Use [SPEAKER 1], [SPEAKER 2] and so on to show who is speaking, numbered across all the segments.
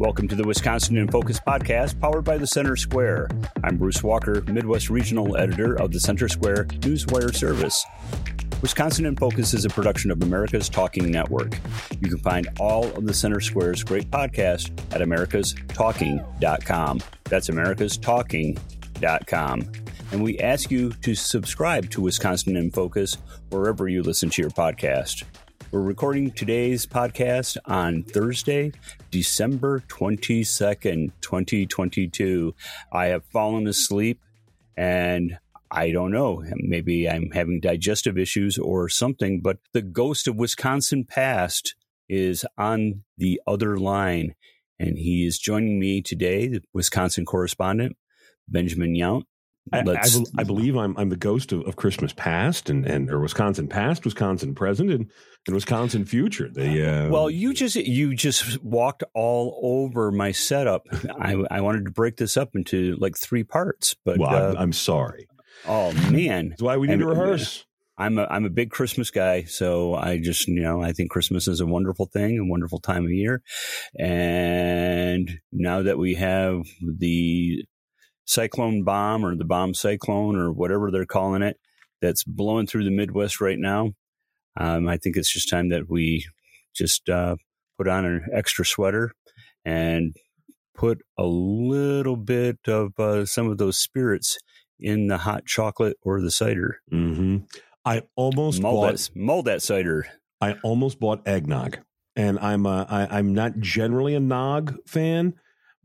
[SPEAKER 1] Welcome to the Wisconsin in Focus podcast, powered by the Center Square. I'm Bruce Walker, Midwest Regional Editor of the Center Square Newswire Service. Wisconsin in Focus is a production of America's Talking Network. You can find all of the Center Square's great podcasts at americastalking.com. That's americastalking.com. And we ask you to subscribe to Wisconsin in Focus wherever you listen to your podcast. We're recording today's podcast on Thursday, December 22nd, 2022. I have fallen asleep and I don't know. Maybe I'm having digestive issues or something, but the ghost of Wisconsin past is on the other line. And he is joining me today, the Wisconsin correspondent, Benjamin Yount.
[SPEAKER 2] I, I, I, believe I'm I'm the ghost of, of Christmas past and, and or Wisconsin past, Wisconsin present, and, and Wisconsin future. The
[SPEAKER 1] uh, well, you just you just walked all over my setup. I, I wanted to break this up into like three parts, but
[SPEAKER 2] well, uh, I'm, I'm, sorry.
[SPEAKER 1] Oh man,
[SPEAKER 2] that's why we need and, to rehearse.
[SPEAKER 1] I'm a I'm a big Christmas guy, so I just you know I think Christmas is a wonderful thing, a wonderful time of year, and now that we have the cyclone bomb or the bomb cyclone or whatever they're calling it that's blowing through the Midwest right now. Um, I think it's just time that we just uh, put on an extra sweater and put a little bit of uh, some of those spirits in the hot chocolate or the cider.
[SPEAKER 2] Mm-hmm. I almost bought
[SPEAKER 1] that, mold that cider.
[SPEAKER 2] I almost bought eggnog, and I'm uh, I, I'm not generally a nog fan,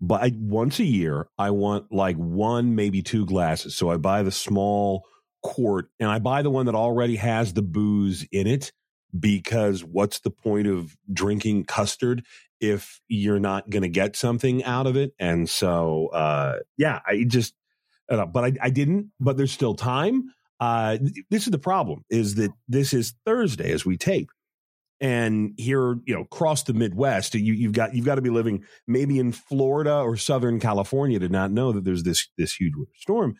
[SPEAKER 2] but I, once a year, I want like one, maybe two glasses. So I buy the small quart and I buy the one that already has the booze in it because what's the point of drinking custard if you're not going to get something out of it? And so, uh, yeah, I just, uh, but I, I didn't, but there's still time. Uh, this is the problem is that this is Thursday as we tape and here you know across the midwest you, you've got you've got to be living maybe in florida or southern california to not know that there's this this huge winter storm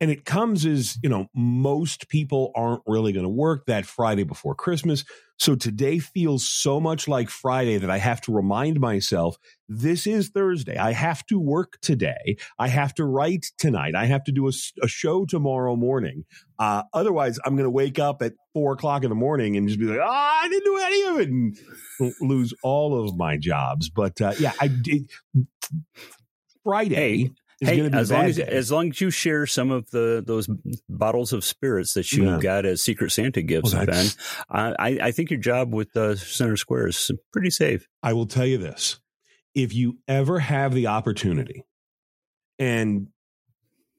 [SPEAKER 2] and it comes as you know most people aren't really going to work that friday before christmas. So today feels so much like friday that i have to remind myself this is thursday. I have to work today. I have to write tonight. I have to do a, a show tomorrow morning. Uh, otherwise i'm going to wake up at four o'clock in the morning and just be like oh i didn't do any of it! and lose all of my jobs. But uh, yeah i did friday
[SPEAKER 1] hey hey, as long as, as long as you share some of the those bottles of spirits that you yeah. got as Secret Santa gifts, well, Ben, I, I think your job with uh, Center Square is pretty safe.
[SPEAKER 2] I will tell you this: if you ever have the opportunity, and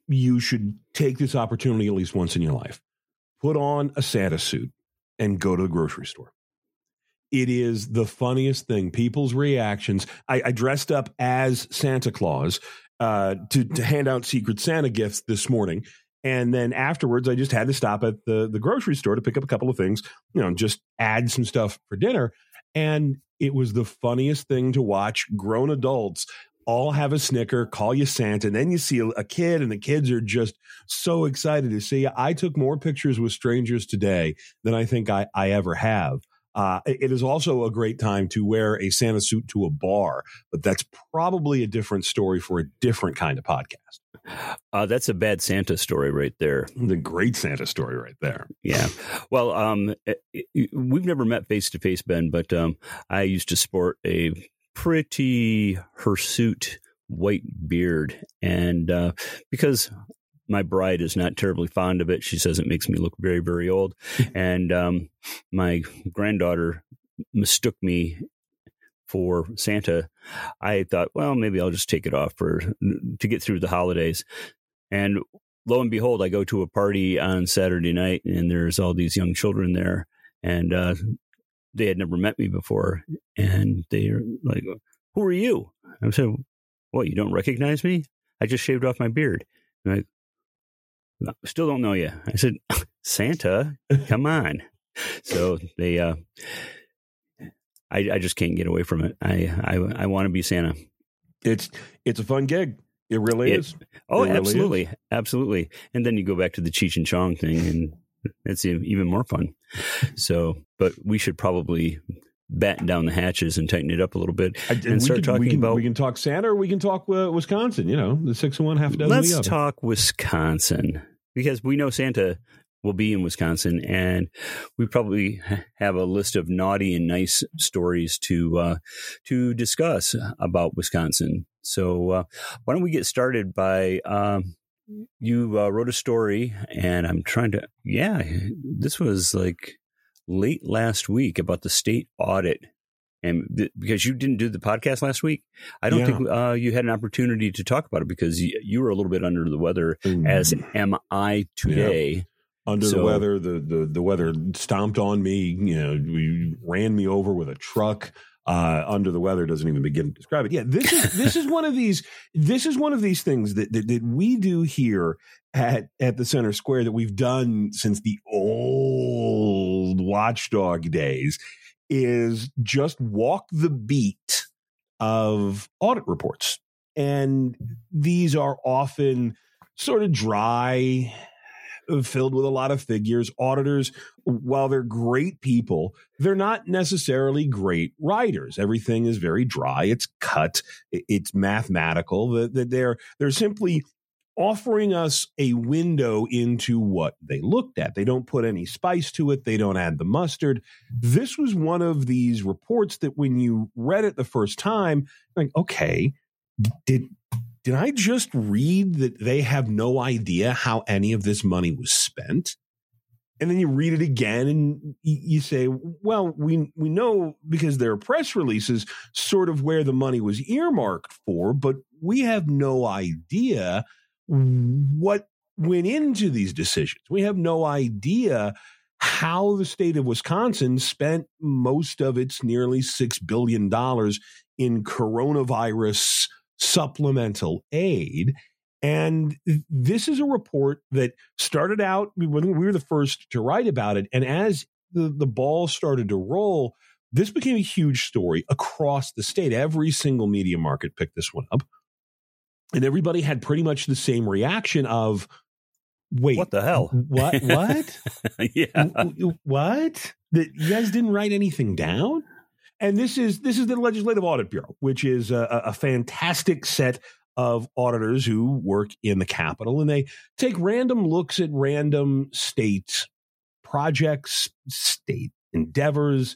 [SPEAKER 2] you should take this opportunity at least once in your life, put on a Santa suit and go to the grocery store. It is the funniest thing. People's reactions. I, I dressed up as Santa Claus uh, to to hand out Secret Santa gifts this morning. And then afterwards, I just had to stop at the the grocery store to pick up a couple of things, you know, just add some stuff for dinner. And it was the funniest thing to watch grown adults all have a snicker, call you Santa, and then you see a, kid, and the kids are just so excited to see. I took more pictures with strangers today than I think I, I ever have. Uh, it is also a great time to wear a Santa suit to a bar, but that's probably a different story for a different kind of podcast.
[SPEAKER 1] Uh, that's a bad Santa story right there.
[SPEAKER 2] The great Santa story right there.
[SPEAKER 1] Yeah. Well, um, eh, eh, we've never met face to face, Ben, but um, I used to sport a pretty hirsute white beard. And uh, because my bride is not terribly fond of it. She says it makes me look very, very old. and um, my granddaughter mistook me for Santa. I thought, well, maybe I'll just take it off for to get through the holidays. And lo and behold, I go to a party on Saturday night, and there's all these young children there, and uh, they had never met me before, and they're like, "Who are you?" I said, "What? You don't recognize me? I just shaved off my beard." I'm still don't know you. I said, Santa, come on. so they, uh, I, I just can't get away from it. I, I, I want to be Santa.
[SPEAKER 2] It's, it's a fun gig. It really it, is.
[SPEAKER 1] Oh, it absolutely. Really is. Absolutely. And then you go back to the Cheech and Chong thing and it's even more fun. So, but we should probably batten down the hatches and tighten it up a little bit
[SPEAKER 2] I-
[SPEAKER 1] and start
[SPEAKER 2] can,
[SPEAKER 1] talking
[SPEAKER 2] we can,
[SPEAKER 1] about.
[SPEAKER 2] we can talk Santa or we can talk uh, Wisconsin. You know, the six and one, half a dozen.
[SPEAKER 1] Let's
[SPEAKER 2] the
[SPEAKER 1] talk Wisconsin because we know Santa will be in Wisconsin, and we probably have a list of naughty and nice stories to uh, to discuss about Wisconsin. So uh, why don't we get started by um, you uh, wrote a story, and I'm trying to yeah, this was like late last week about the state audit. And th- because you didn't do the podcast last week, I don't
[SPEAKER 2] Yeah.
[SPEAKER 1] think uh, you had an opportunity to talk about it because you, you were a little bit under the weather as am I today.
[SPEAKER 2] under the weather. The, the the weather stomped on me. You know, we ran me over with a truck. Uh, under the weather doesn't even begin to describe it. Yeah, this is this is one of these this is one of these things that, that that we do here at at the center square that we've done since the old watchdog days is just walk the beat of audit reports and these are often sort of dry filled with a lot of figures. Auditors, while they're great people, they're not necessarily great writers. Everything is very dry. It's cut. It's mathematical. That they're they're simply offering us a window into what they looked at. They don't put any spice to it. They don't add the mustard. This was one of these reports that when you read it the first time, like, okay, did did I just read that they have no idea how any of this money was spent? And then you read it again and you say, well, we we know because there are press releases sort of where the money was earmarked for, but we have no idea what went into these decisions. We have no idea how the state of Wisconsin spent most of its nearly $6 billion in coronavirus supplemental aid. And this is a report that started out, we we were the first to write about it. And as the, the ball started to roll, this became a huge story across the state. Every single media market picked this one up. And everybody had pretty much the same reaction of, wait,
[SPEAKER 1] What the hell?
[SPEAKER 2] What? What?
[SPEAKER 1] yeah.
[SPEAKER 2] W- what? That you guys didn't write anything down? And this is this is the Legislative Audit Bureau, which is a, a fantastic set of auditors who work in the Capitol, and they take random looks at random state projects, state endeavors,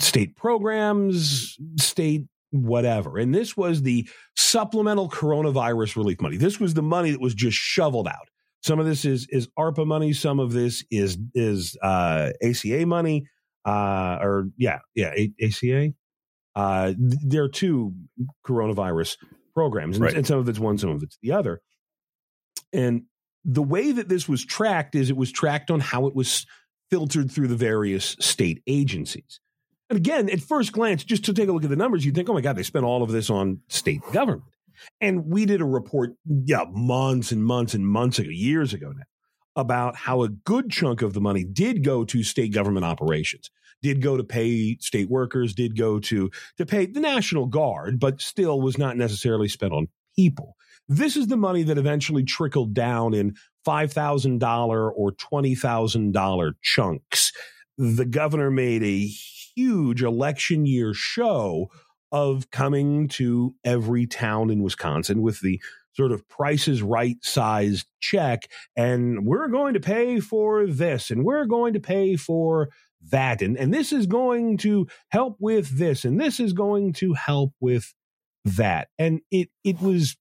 [SPEAKER 2] state programs, state whatever. And this was the supplemental coronavirus relief money. This was the money that was just shoveled out. Some of this is is ARPA money. Some of this is is uh, ACA money, uh, or yeah, yeah, A- ACA. Uh, there are two coronavirus programs, and,
[SPEAKER 1] Right.
[SPEAKER 2] and some of it's one, some of it's the other. And the way that this was tracked is it was tracked on how it was filtered through the various state agencies. And again, at first glance, just to take a look at the numbers, you'd think, oh my God, they spent all of this on state government. And we did a report, yeah, months and months and months ago, years ago now, about how a good chunk of the money did go to state government operations, did go to pay state workers, did go to to pay the National Guard, but still was not necessarily spent on people. This is the money that eventually trickled down in $5,000 or $20,000 chunks. The governor made a huge election year show of coming to every town in Wisconsin with the sort of prices right sized check. And we're going to pay for this and we're going to pay for that. And, and this is going to help with this and this is going to help with that. And it, it was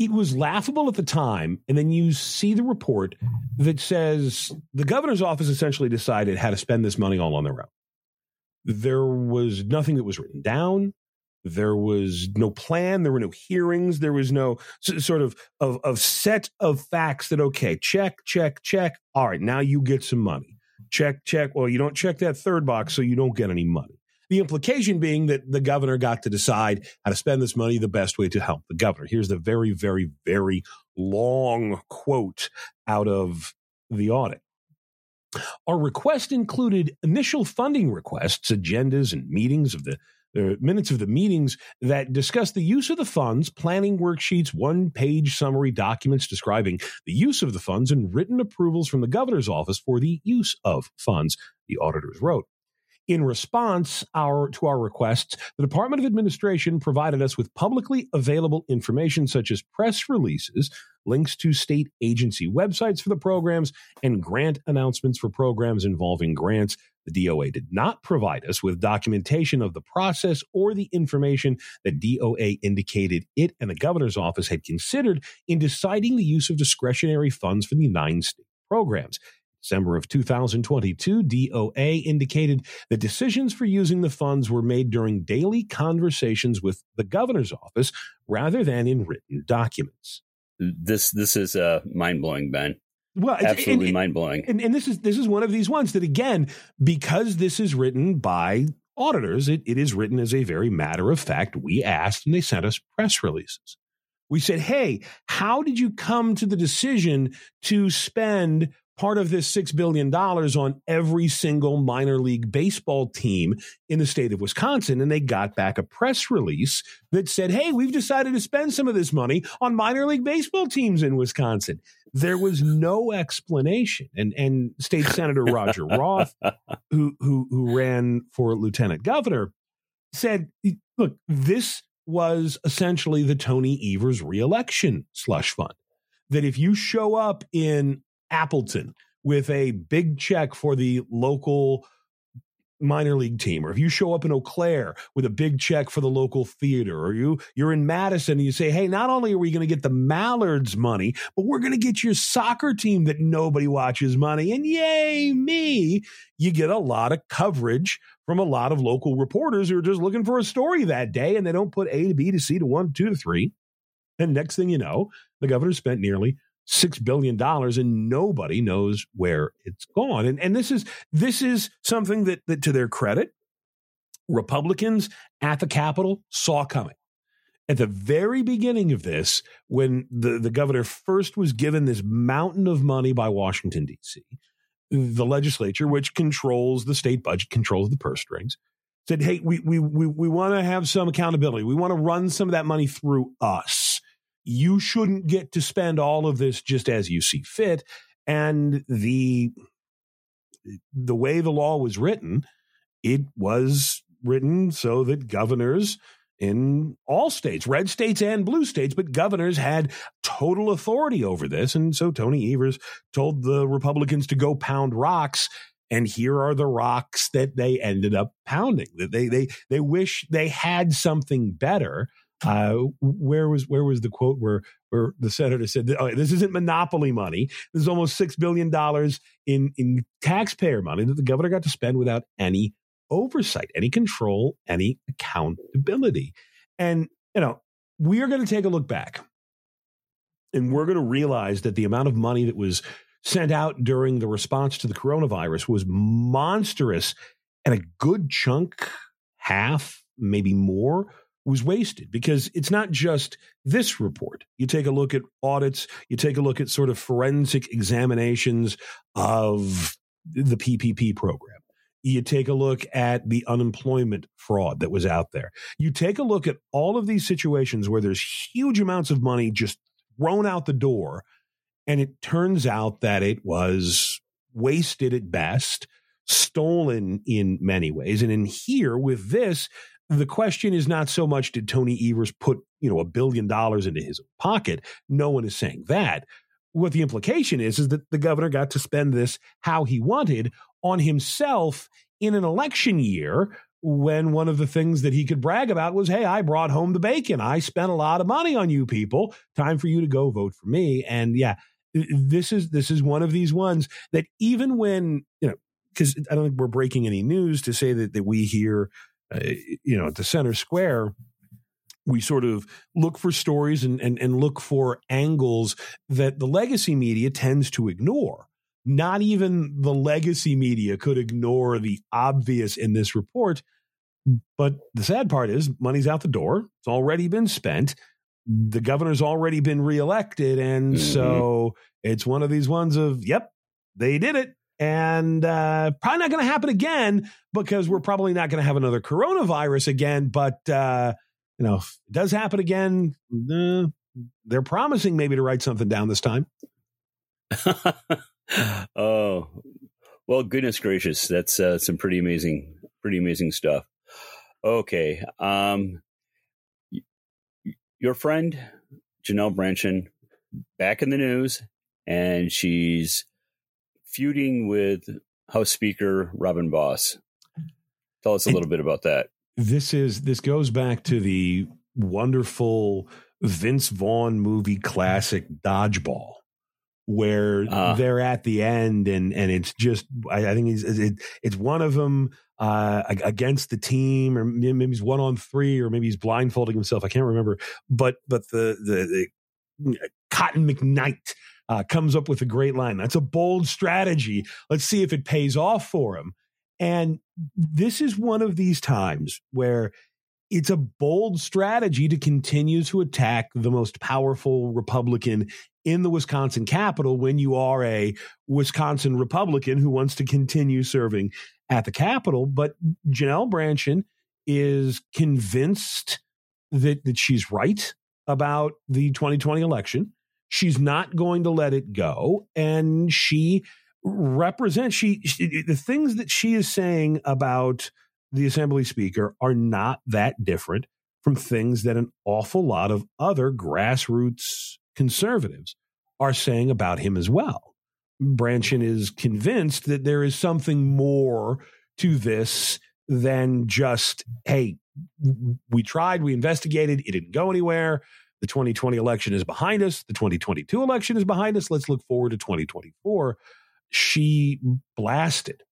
[SPEAKER 2] it was laughable at the time. And then you see the report that says the governor's office essentially decided how to spend this money all on their own. There was nothing that was written down. There was no plan. There were no hearings. There was no s- sort of, of, of set of facts that, okay, check, check, check. All right, now you get some money. Check, check. Well, you don't check that third box, so you don't get any money. The implication being that the governor got to decide how to spend this money the best way to help the governor. Here's the very, very, very long quote out of the audit. Our request included initial funding requests, agendas, and meetings of the uh, minutes of the meetings that discuss the use of the funds, planning worksheets, one page summary documents describing the use of the funds, and written approvals from the governor's office for the use of funds, the auditors wrote. In response our, to our requests, the Department of Administration provided us with publicly available information such as press releases, links to state agency websites for the programs, and grant announcements for programs involving grants. The DOA did not provide us with documentation of the process or the information that DOA indicated it and the governor's office had considered in deciding the use of discretionary funds for the nine state programs. December of 2022, DOA indicated that decisions for using the funds were made during daily conversations with the governor's office rather than in written documents.
[SPEAKER 1] This this is uh, mind blowing, Ben.
[SPEAKER 2] Well,
[SPEAKER 1] absolutely mind blowing.
[SPEAKER 2] And, and this is this is one of these ones that again, because this is written by auditors, it, it is written as a very matter of fact. We asked, and they sent us press releases. We said, "Hey, how did you come to the decision to spend part of this $6 billion on every single minor league baseball team in the state of Wisconsin. And they got back a press release that said, hey, we've decided to spend some of this money on minor league baseball teams in Wisconsin. There was no explanation. And, and State Senator Roger Roth, who, who, who ran for lieutenant governor, said, look, this was essentially the Tony Evers reelection slush fund. That if you show up in Appleton with a big check for the local minor league team or if you show up in Eau Claire with a big check for the local theater or you you're in Madison and you say hey not only are we going to get the Mallards money but we're going to get your soccer team that nobody watches money. And yay me you get a lot of coverage from a lot of local reporters who are just looking for a story that day and they don't put A to B to C to 1 2 to 3 and next thing you know the governor spent nearly six billion dollars and nobody knows where it's gone. And and this is this is something that that to their credit, Republicans at the Capitol saw coming. At the very beginning of this, when the, the governor first was given this mountain of money by Washington, D.C., the legislature, which controls the state budget, controls the purse strings, said, Hey, we we we, we want to have some accountability. We want to run some of that money through us you shouldn't get to spend all of this just as you see fit and the the way the law was written it was written so that governors in all states, red states and blue states, but governors had total authority over this. And so Tony Evers told the Republicans to go pound rocks. And here are the rocks that they ended up pounding. That they they they wish they had something better. Uh, where was where was the quote where where the senator said, "This isn't monopoly money. This is almost six billion dollars in in taxpayer money that the governor got to spend without any oversight, any control, any accountability." And you know, we are going to take a look back, and we're going to realize that the amount of money that was sent out during the response to the coronavirus was monstrous, and a good chunk, half, maybe more was wasted because it's not just this report. You take a look at audits, you take a look at sort of forensic examinations of the PPP program. You take a look at the unemployment fraud that was out there. You take a look at all of these situations where there's huge amounts of money just thrown out the door. And it turns out that it was wasted at best, stolen in many ways. And in here with this, the question is not so much did Tony Evers put, you know, a billion dollars into his pocket. No one is saying that. What the implication is is that the governor got to spend this how he wanted on himself in an election year when one of the things that he could brag about was, hey, I brought home the bacon. I spent a lot of money on you people. Time for you to go vote for me. And yeah, this is this is one of these ones that even when, you know, because I don't think we're breaking any news to say that, that we hear uh, you know, at the center square, we sort of look for stories and, and, and look for angles that the legacy media tends to ignore. Not even the legacy media could ignore the obvious in this report. But the sad part is, money's out the door. It's already been spent. The governor's already been reelected. And mm-hmm. so it's one of these ones of, yep, they did it and uh, probably not going to happen again because we're probably not going to have another coronavirus again. But uh, you know, if it does happen again, they're promising maybe to write something down this time.
[SPEAKER 1] oh, well, goodness gracious, that's uh, some pretty amazing pretty amazing stuff. Okay. Um, your friend, Janelle Brandtjen, back in the news, and she's feuding with House Speaker Robin Vos. Tell us a little bit about that.
[SPEAKER 2] This is this goes back to the wonderful Vince Vaughn movie classic Dodgeball, where uh, they're at the end and and it's just I, I think it's it, it's one of them uh, against the team, or maybe he's one on three, or maybe he's blindfolding himself. I can't remember, but but the the, the Cotton McKnight uh, comes up with a great line. That's a bold strategy. Let's see if it pays off for him. And this is one of these times where it's a bold strategy to continue to attack the most powerful Republican in the Wisconsin Capitol when you are a Wisconsin Republican who wants to continue serving at the Capitol. But Janelle Brandtjen is convinced that, that she's right about the 2020 election. She's not going to let it go. And she represents, she, she the things that she is saying about the Assembly Speaker are not that different from things that an awful lot of other grassroots conservatives are saying about him as well. Brandtjen is convinced that there is something more to this than just, hey, we tried, we investigated, it didn't go anywhere. The 2020 election is behind us. The 2022 election is behind us. Let's look forward to 2024. She blasted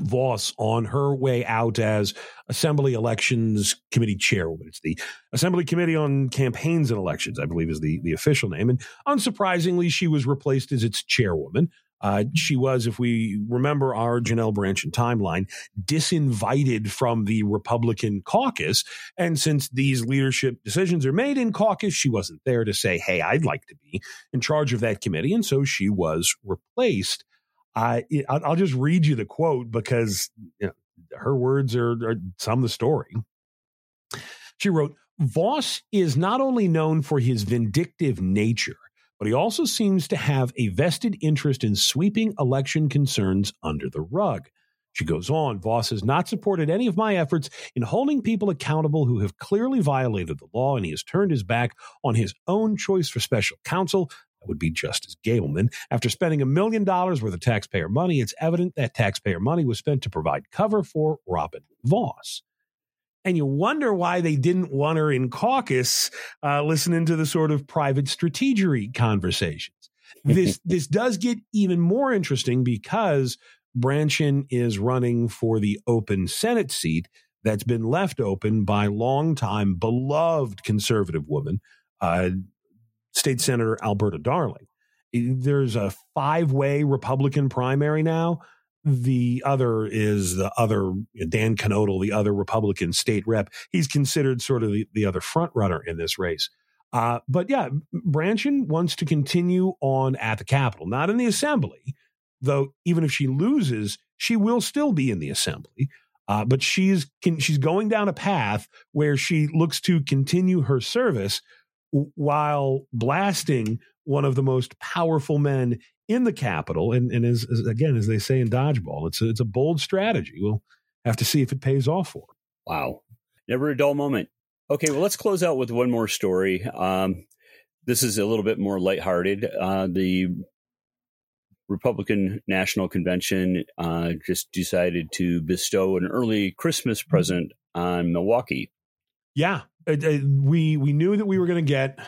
[SPEAKER 2] Vos on her way out as Assembly Elections Committee Chairwoman. It's the Assembly Committee on Campaigns and Elections, I believe is the, the official name. And unsurprisingly, she was replaced as its chairwoman. Uh, she was, if we remember our Janelle Brandtjen timeline, disinvited from the Republican caucus. And since these leadership decisions are made in caucus, she wasn't there to say, hey, I'd like to be in charge of that committee. And so she was replaced. I'll just read you the quote because you know, her words are, are some of the story. She wrote, Vos is not only known for his vindictive nature, but he also seems to have a vested interest in sweeping election concerns under the rug. She goes on, Vos has not supported any of my efforts in holding people accountable who have clearly violated the law, and he has turned his back on his own choice for special counsel That would be Justice Gableman. After spending a million dollars worth of taxpayer money, it's evident that taxpayer money was spent to provide cover for Robin Vos. And you wonder why they didn't want her in caucus uh, listening to the sort of private strategery conversations. This this does get even more interesting because Brandtjen is running for the open Senate seat that's been left open by longtime beloved conservative woman, uh, State Senator Alberta Darling. There's a five way Republican primary now. The other is the other Dan Knodl, the other Republican state rep. He's considered sort of the, the other front runner in this race. Uh, but yeah, Brandtjen wants to continue on at the Capitol, not in the Assembly, though. Even if she loses, she will still be in the Assembly. Uh, but she's she's going down a path where she looks to continue her service while blasting one of the most powerful men in the capital. And, and as, as, again, as they say in dodgeball, it's a, it's a bold strategy. We'll have to see if it pays off for.
[SPEAKER 1] Wow. Never a dull moment. Okay, well, let's close out with one more story. Um, this is a little bit more lighthearted. Uh, the Republican National Convention uh, just decided to bestow an early Christmas present on Milwaukee.
[SPEAKER 2] Yeah, we we knew that we were going to get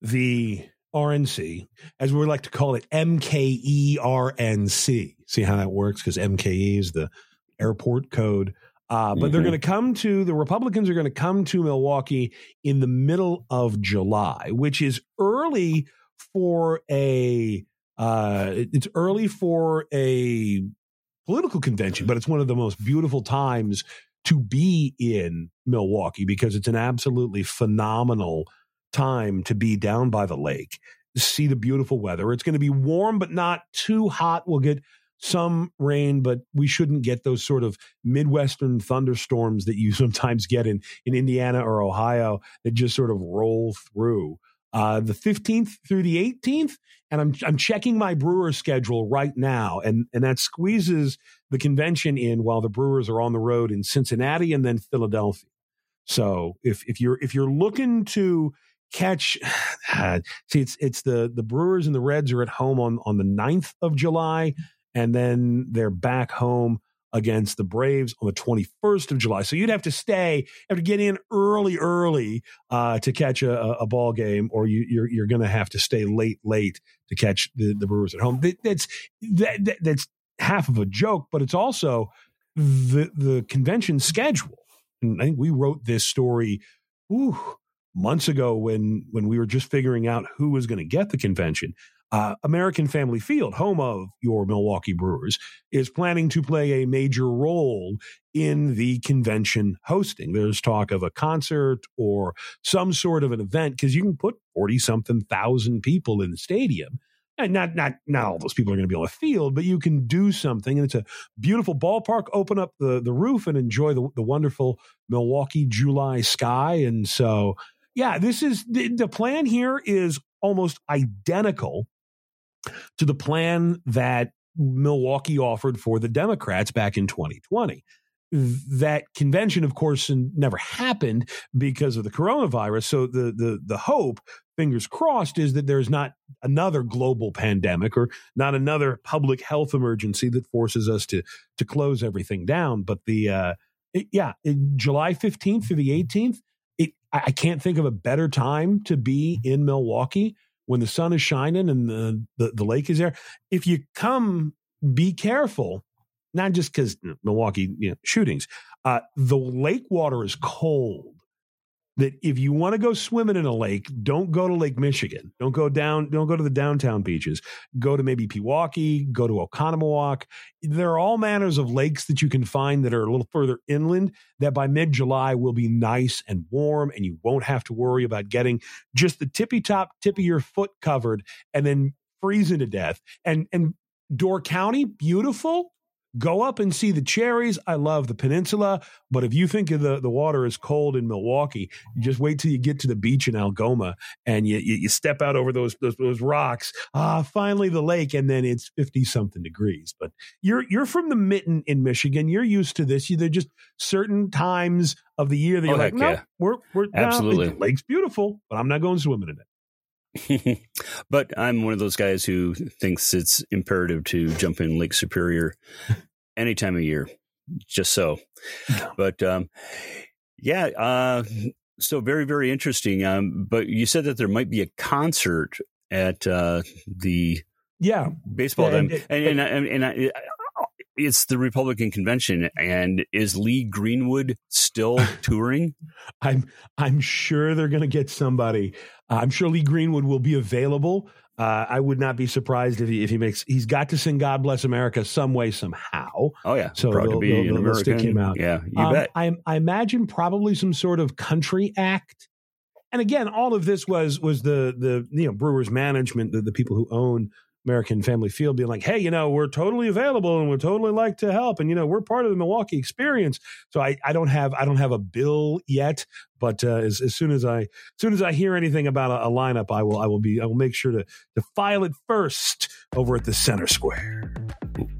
[SPEAKER 2] the RNC, as we like to call it, MKERNC. See how that works? Because MKE is the airport code. Uh, but mm-hmm. they're going to come to the Republicans are going to come to Milwaukee in the middle of July, which is early for a uh, it's early for a political convention, but it's one of the most beautiful times to be in Milwaukee because it's an absolutely phenomenal time to be down by the lake, see the beautiful weather. It's going to be warm, but not too hot. We'll get some rain, but we shouldn't get those sort of Midwestern thunderstorms that you sometimes get in, in Indiana or Ohio that just sort of roll through. uh, the 15th through the 18th. And I'm, I'm checking my brewer schedule right now. And, and that squeezes the convention in while the Brewers are on the road in Cincinnati and then Philadelphia. So if, if you're, if you're looking to catch, see, it's, it's the, the Brewers and the Reds are at home on, on the 9th of July and then they're back home against the Braves on the 21st of July. So you'd have to stay, have to get in early, early uh, to catch a, a, ball game, or you, are you're, you're going to have to stay late, late to catch the, the Brewers at home. That, that's that, that, that's half of a joke, but it's also the the convention schedule. And I think we wrote this story ooh, months ago when when we were just figuring out who was going to get the convention. Uh, American Family Field, home of your Milwaukee Brewers, is planning to play a major role in the convention hosting. There's talk of a concert or some sort of an event because you can put 40 something thousand people in the stadium. And not not not all those people are going to be on the field, but you can do something, and it's a beautiful ballpark. Open up the the roof and enjoy the the wonderful Milwaukee July sky. And so, yeah, this is the, the plan. Here is almost identical to the plan that Milwaukee offered for the Democrats back in 2020. That convention, of course, never happened because of the coronavirus. So the the the hope, fingers crossed, is that there's not another global pandemic or not another public health emergency that forces us to to close everything down. But the uh, it, yeah, July 15th through the 18th, it, I can't think of a better time to be in Milwaukee when the sun is shining and the, the, the lake is there. If you come, be careful, not just because Milwaukee you know, shootings. Uh, the lake water is cold that if you want to go swimming in a lake, don't go to Lake Michigan. Don't go down, don't go to the downtown beaches. Go to maybe Pewaukee, go to Oconomowoc. There are all manners of lakes that you can find that are a little further inland that by mid July will be nice and warm and you won't have to worry about getting just the tippy top tip of your foot covered and then freezing to death. And and Door County, beautiful go up and see the cherries. I love the peninsula, but if you think of the, the water is cold in Milwaukee, just wait till you get to the beach in Algoma and you, you, you step out over those, those, those rocks. Ah, finally the lake, and then it's fifty something degrees. But you're you're from the mitten in Michigan. You're used to this. You, They're just certain times of the year that you're oh, like, no, yeah. we're we're
[SPEAKER 1] absolutely
[SPEAKER 2] the lake's beautiful, but I'm not going swimming in it.
[SPEAKER 1] but I'm one of those guys who thinks it's imperative to jump in Lake Superior any time of year, just so. But um, yeah, uh, so very very interesting. Um, but you said that there might be a concert at uh, the
[SPEAKER 2] yeah
[SPEAKER 1] baseball yeah, and, and, and, and, and I, it's the Republican convention, and is Lee Greenwood still touring?
[SPEAKER 2] I'm I'm sure they're going to get somebody. Uh, I'm sure Lee Greenwood will be available. Uh, I would not be surprised if he if he makes he's got to sing "God Bless America" some way somehow.
[SPEAKER 1] Oh yeah,
[SPEAKER 2] so Proud
[SPEAKER 1] they'll, they'll, they'll, they'll stick him out. Yeah, you um, bet.
[SPEAKER 2] I, I imagine probably some sort of country act. And again, all of this was was the the you know Brewers management, the, the people who own American Family Field being like, hey, you know, we're totally available and we're totally like to help. And, you know, we're part of the Milwaukee experience. So I, I don't have I don't have a bill yet, but uh, as, as soon as I as soon as I hear anything about a, a, lineup, I will I will be I will make sure to to file it first over at the center square.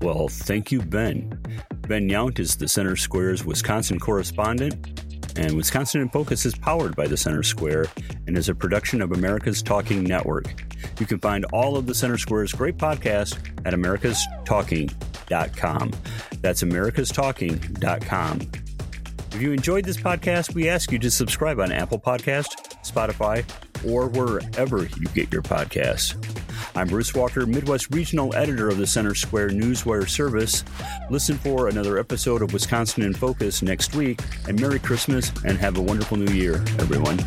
[SPEAKER 1] Well, thank you, Ben. Ben Yount is the Center Square's Wisconsin correspondent and Wisconsin in Focus is powered by the Center Square and is a production of America's Talking Network. You can find all of the Center Square's great podcasts at americastalking.com. That's americastalking.com. If you enjoyed this podcast, we ask you to subscribe on Apple Podcast, Spotify, or wherever you get your podcasts. I'm Bruce Walker, Midwest Regional Editor of the Center Square Newswire Service. Listen for another episode of Wisconsin in Focus next week, and Merry Christmas and have a wonderful New Year, everyone.